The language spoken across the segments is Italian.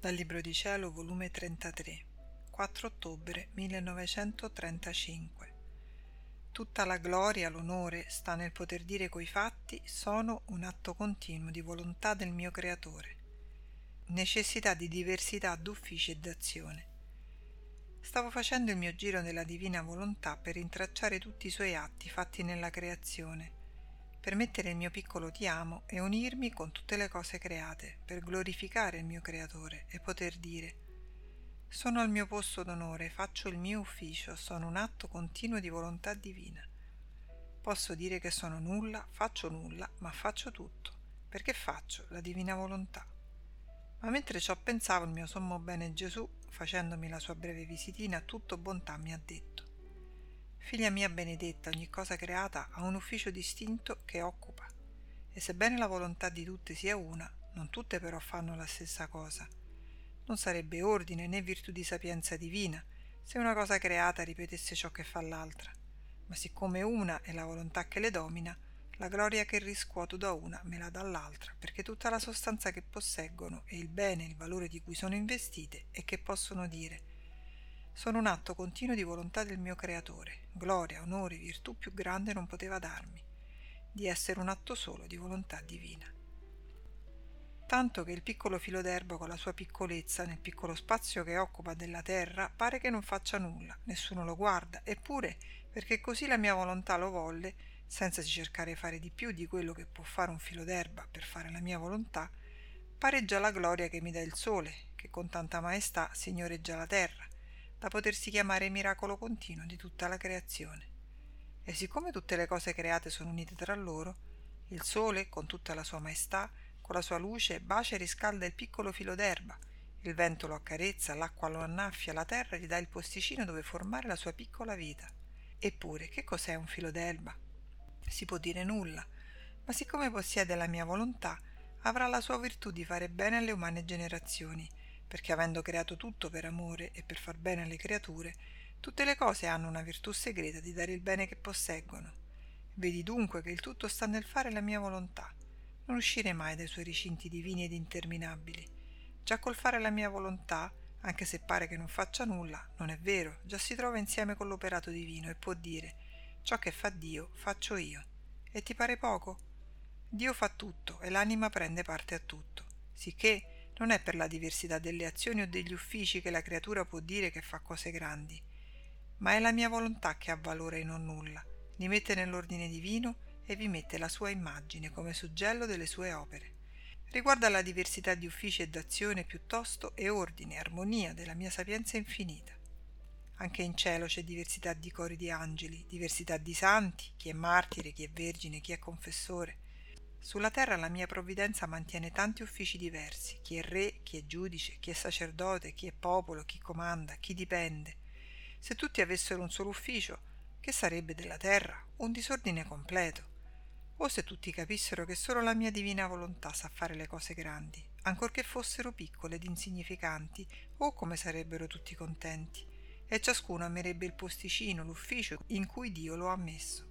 Dal Libro di Cielo, volume 33, 4 ottobre 1935. Tutta la gloria, l'onore sta nel poter dire coi fatti sono un atto continuo di volontà del mio Creatore. Necessità di diversità d'uffici e d'azione. Stavo facendo il mio giro nella divina volontà per intracciare tutti i suoi atti fatti nella creazione per mettere il mio piccolo ti amo e unirmi con tutte le cose create, per glorificare il mio creatore e poter dire sono al mio posto d'onore, faccio il mio ufficio, sono un atto continuo di volontà divina. Posso dire che sono nulla, faccio nulla, ma faccio tutto, perché faccio la divina volontà. Ma mentre ciò pensavo il mio sommo bene Gesù, facendomi la sua breve visitina, tutto bontà mi ha detto Figlia mia benedetta, ogni cosa creata ha un ufficio distinto che occupa. E sebbene la volontà di tutte sia una, non tutte però fanno la stessa cosa. Non sarebbe ordine né virtù di sapienza divina se una cosa creata ripetesse ciò che fa l'altra. Ma siccome una è la volontà che le domina, la gloria che riscuoto da una me la dà l'altra, perché tutta la sostanza che posseggono e il bene e il valore di cui sono investite e che possono dire sono un atto continuo di volontà del mio creatore. Gloria, onore, virtù più grande non poteva darmi, di essere un atto solo di volontà divina. Tanto che il piccolo filo d'erba con la sua piccolezza nel piccolo spazio che occupa della terra pare che non faccia nulla, nessuno lo guarda, eppure perché così la mia volontà lo volle, senza cercare di fare di più di quello che può fare un filo d'erba per fare la mia volontà, pareggia la gloria che mi dà il sole, che con tanta maestà signoreggia la terra, da potersi chiamare miracolo continuo di tutta la creazione. E siccome tutte le cose create sono unite tra loro, il sole, con tutta la sua maestà, con la sua luce, bacia e riscalda il piccolo filo d'erba, il vento lo accarezza, l'acqua lo annaffia, la terra gli dà il posticino dove formare la sua piccola vita. Eppure, che cos'è un filo d'erba? Si può dire nulla, ma siccome possiede la mia volontà, avrà la sua virtù di fare bene alle umane generazioni perché avendo creato tutto per amore e per far bene alle creature, tutte le cose hanno una virtù segreta di dare il bene che posseggono. Vedi dunque che il tutto sta nel fare la mia volontà, non uscire mai dai suoi recinti divini ed interminabili. Già col fare la mia volontà, anche se pare che non faccia nulla, non è vero, già si trova insieme con l'operato divino e può dire ciò che fa Dio faccio io. E ti pare poco? Dio fa tutto e l'anima prende parte a tutto, sicché non è per la diversità delle azioni o degli uffici che la creatura può dire che fa cose grandi, ma è la mia volontà che ha valore e non nulla, li mette nell'ordine divino e vi mette la sua immagine come suggello delle sue opere. Riguarda la diversità di uffici e d'azione piuttosto e ordine e armonia della mia sapienza infinita. Anche in cielo c'è diversità di cori di angeli, diversità di santi, chi è martire, chi è vergine, chi è confessore, sulla terra la mia provvidenza mantiene tanti uffici diversi, chi è re, chi è giudice, chi è sacerdote, chi è popolo, chi comanda, chi dipende. Se tutti avessero un solo ufficio, che sarebbe della terra? Un disordine completo. O se tutti capissero che solo la mia divina volontà sa fare le cose grandi, ancorché fossero piccole ed insignificanti, o come sarebbero tutti contenti, e ciascuno amerebbe il posticino, l'ufficio in cui Dio lo ha messo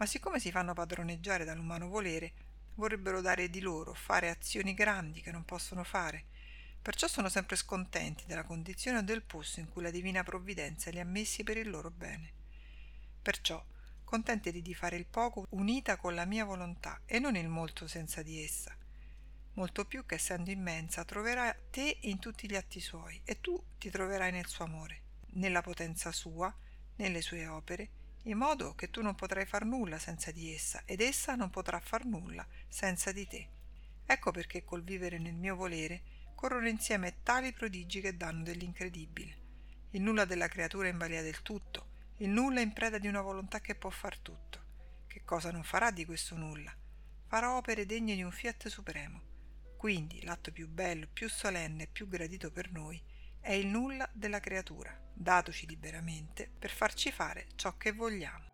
ma siccome si fanno padroneggiare dall'umano volere, vorrebbero dare di loro, fare azioni grandi che non possono fare. Perciò sono sempre scontenti della condizione o del posto in cui la divina provvidenza li ha messi per il loro bene. Perciò, contenti di fare il poco unita con la mia volontà e non il molto senza di essa. Molto più che essendo immensa troverà te in tutti gli atti suoi e tu ti troverai nel suo amore, nella potenza sua, nelle sue opere, in modo che tu non potrai far nulla senza di essa ed essa non potrà far nulla senza di te. Ecco perché col vivere nel mio volere corrono insieme tali prodigi che danno dell'incredibile. Il nulla della creatura è in balia del tutto, il nulla è in preda di una volontà che può far tutto. Che cosa non farà di questo nulla? Farà opere degne di un fiat supremo. Quindi l'atto più bello, più solenne e più gradito per noi è il nulla della creatura, datoci liberamente per farci fare ciò che vogliamo.